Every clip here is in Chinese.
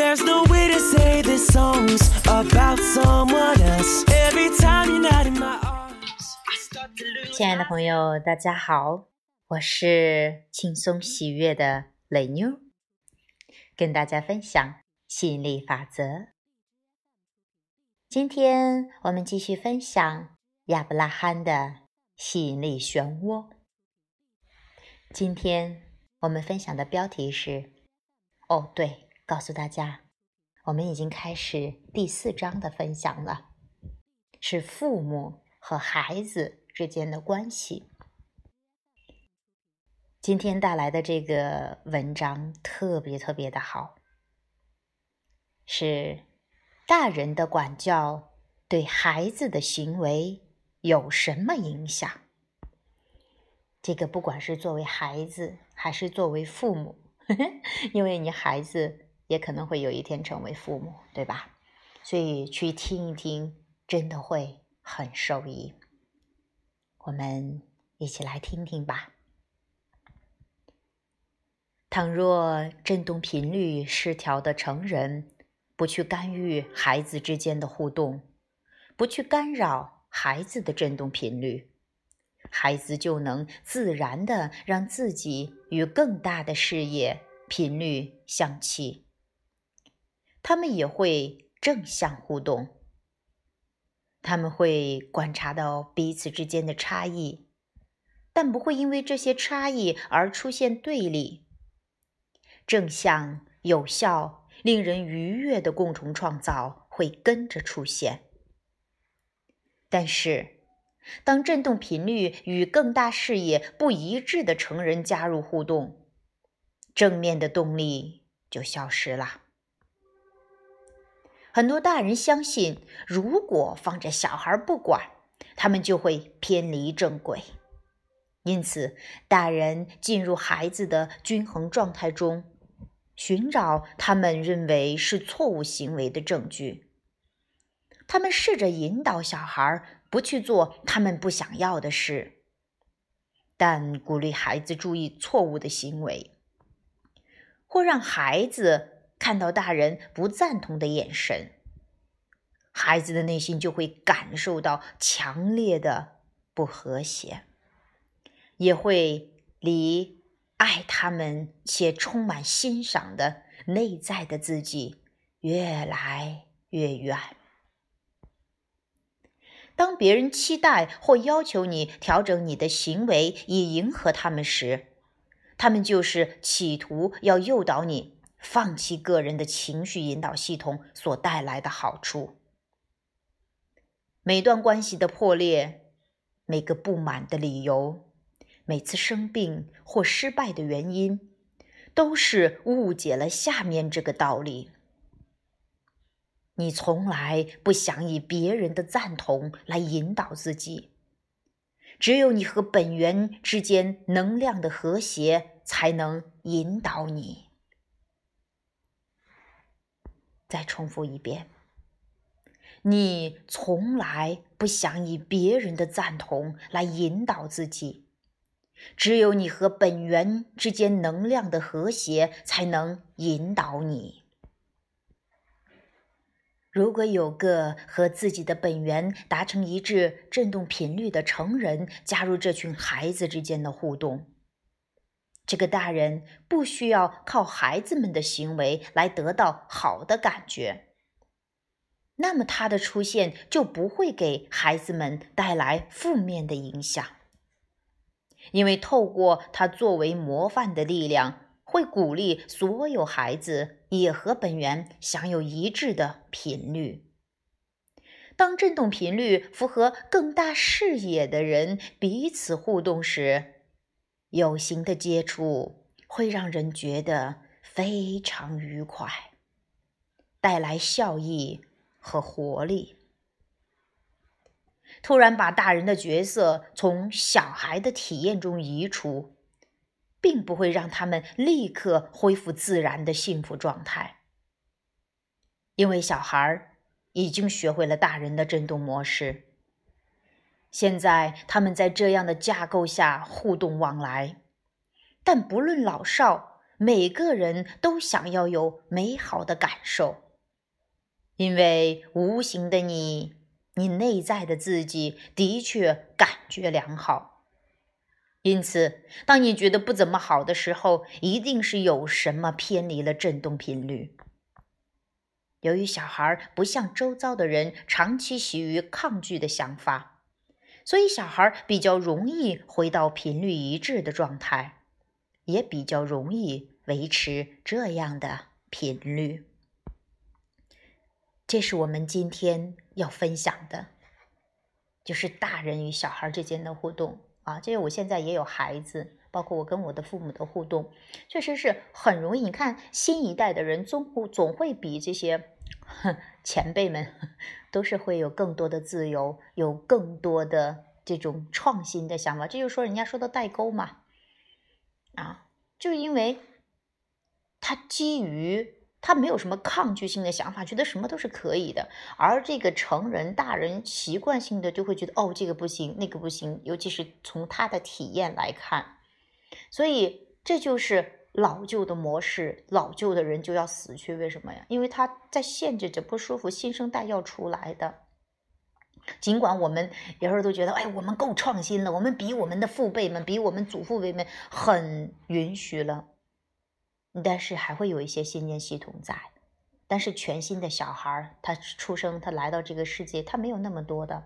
There's no way to say this song's about someone else. Every time you're not in my arms, I start to lose. 亲爱的朋友，大家好，我是轻松喜悦的雷妞，跟大家分享吸引力法则。今天我们继续分享亚伯拉罕的吸引力漩涡。今天我们分享的标题是：哦，对，告诉大家，我们已经开始第四章的分享了，是父母和孩子之间的关系。今天带来的这个文章特别特别的好，是大人的管教对孩子的行为有什么影响？这个不管是作为孩子还是作为父母，因为你孩子也可能会有一天成为父母，对吧？所以去听一听，真的会很受益。我们一起来听听吧。倘若振动频率失调的成人不去干预孩子之间的互动，不去干扰孩子的振动频率，孩子就能自然的让自己与更大的事业频率相契。他们也会正向互动，他们会观察到彼此之间的差异，但不会因为这些差异而出现对立。正向、有效、令人愉悦的共同创造会跟着出现。但是，当振动频率与更大视野不一致的成人加入互动，正面的动力就消失了。很多大人相信，如果放着小孩不管，他们就会偏离正轨。因此，大人进入孩子的均衡状态中。寻找他们认为是错误行为的证据。他们试着引导小孩不去做他们不想要的事，但鼓励孩子注意错误的行为，或让孩子看到大人不赞同的眼神，孩子的内心就会感受到强烈的不和谐，也会离。爱他们且充满欣赏的内在的自己越来越远。当别人期待或要求你调整你的行为以迎合他们时，他们就是企图要诱导你放弃个人的情绪引导系统所带来的好处。每段关系的破裂，每个不满的理由。每次生病或失败的原因，都是误解了下面这个道理：你从来不想以别人的赞同来引导自己，只有你和本源之间能量的和谐才能引导你。再重复一遍：你从来不想以别人的赞同来引导自己。只有你和本源之间能量的和谐，才能引导你。如果有个和自己的本源达成一致振动频率的成人加入这群孩子之间的互动，这个大人不需要靠孩子们的行为来得到好的感觉，那么他的出现就不会给孩子们带来负面的影响。因为透过他作为模范的力量，会鼓励所有孩子也和本源享有一致的频率。当振动频率符合更大视野的人彼此互动时，有形的接触会让人觉得非常愉快，带来笑意和活力。突然把大人的角色从小孩的体验中移除，并不会让他们立刻恢复自然的幸福状态，因为小孩已经学会了大人的振动模式。现在他们在这样的架构下互动往来，但不论老少，每个人都想要有美好的感受，因为无形的你，你内在的自己的确感觉良好。因此，当你觉得不怎么好的时候，一定是有什么偏离了振动频率。由于小孩不像周遭的人长期习于抗拒的想法，所以小孩比较容易回到频率一致的状态，也比较容易维持这样的频率。这是我们今天要分享的，就是大人与小孩之间的互动啊。这个我现在也有孩子。包括我跟我的父母的互动，确实是很容易。你看，新一代的人总总会比这些前辈们都是会有更多的自由，有更多的这种创新的想法。这就是说，人家说的代沟嘛，啊，就因为他基于他没有什么抗拒性的想法，觉得什么都是可以的。而这个成人大人习惯性的就会觉得，哦，这个不行，那个不行，尤其是从他的体验来看。所以这就是老旧的模式，老旧的人就要死去。为什么呀？因为他在限制着不舒服，新生代要出来的。尽管我们有时候都觉得，哎，我们够创新了，我们比我们的父辈们，比我们祖父辈们很允许了，但是还会有一些信念系统在。但是全新的小孩他出生，他来到这个世界，他没有那么多的，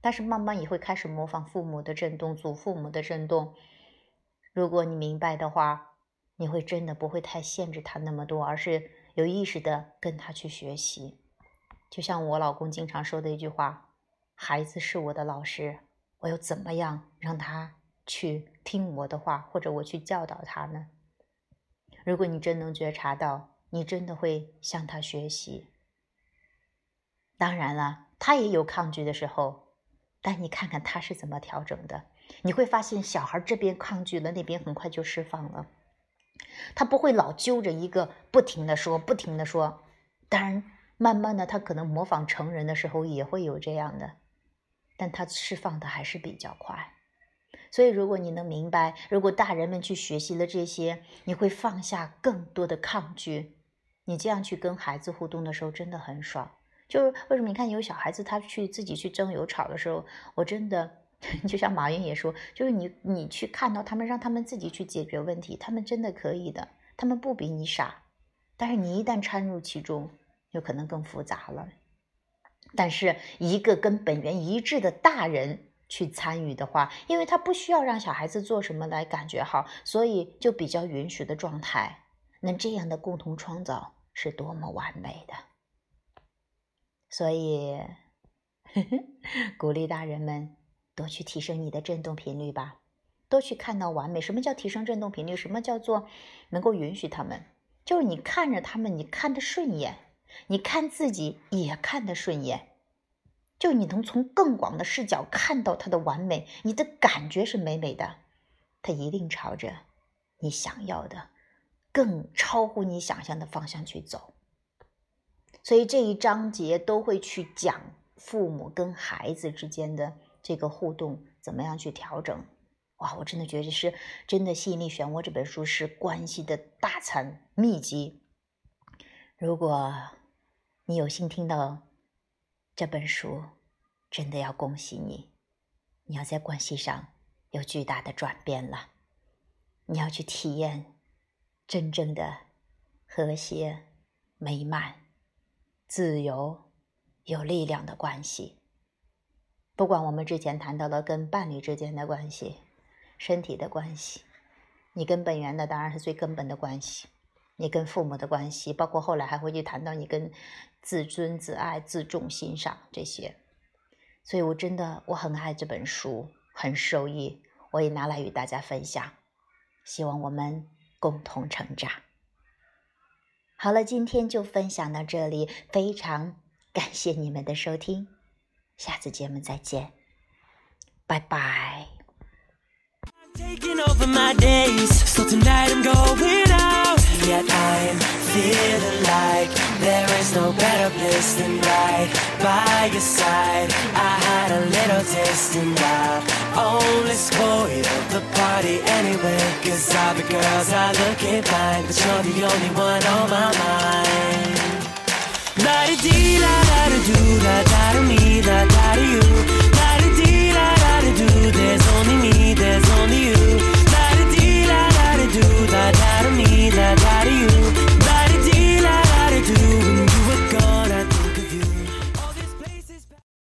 但是慢慢也会开始模仿父母的震动，祖父母的震动。如果你明白的话，你会真的不会太限制他那么多，而是有意识的跟他去学习。就像我老公经常说的一句话：“孩子是我的老师，我又怎么样让他去听我的话，或者我去教导他呢？”如果你真能觉察到，你真的会向他学习。当然了，他也有抗拒的时候，但你看看他是怎么调整的。你会发现，小孩这边抗拒了，那边很快就释放了。他不会老揪着一个，不停的说，不停的说。当然，慢慢的，他可能模仿成人的时候也会有这样的，但他释放的还是比较快。所以，如果你能明白，如果大人们去学习了这些，你会放下更多的抗拒。你这样去跟孩子互动的时候，真的很爽。就是为什么？你看有小孩子，他去自己去争有吵的时候，我真的。就像马云也说，就是你你去看到他们，让他们自己去解决问题，他们真的可以的，他们不比你傻。但是你一旦掺入其中，有可能更复杂了。但是一个跟本源一致的大人去参与的话，因为他不需要让小孩子做什么来感觉好，所以就比较允许的状态。那这样的共同创造是多么完美的！所以呵 呵鼓励大人们。多去提升你的振动频率吧，多去看到完美。什么叫提升振动频率？什么叫做能够允许他们？就是你看着他们，你看得顺眼，你看自己也看得顺眼，就你能从更广的视角看到他的完美，你的感觉是美美的，他一定朝着你想要的、更超乎你想象的方向去走。所以这一章节都会去讲父母跟孩子之间的。这个互动怎么样去调整？哇，我真的觉得是真的吸引力漩涡这本书是关系的大餐秘籍。如果你有幸听到这本书，真的要恭喜你，你要在关系上有巨大的转变了。你要去体验真正的和谐、美满、自由、有力量的关系。不管我们之前谈到了跟伴侣之间的关系、身体的关系，你跟本源的当然是最根本的关系，你跟父母的关系，包括后来还会去谈到你跟自尊、自爱、自重、欣赏这些。所以，我真的我很爱这本书，很受益，我也拿来与大家分享，希望我们共同成长。好了，今天就分享到这里，非常感谢你们的收听。下次节目再见，拜拜。Taking over my days, so tonight I'm going out. Yet I'm feeling like there is no better place than right by your side. I had a little taste and I only spoiled the party. party anyway. Cause all the girls are looking fine, but you're the only one on my mind. La di da tell me that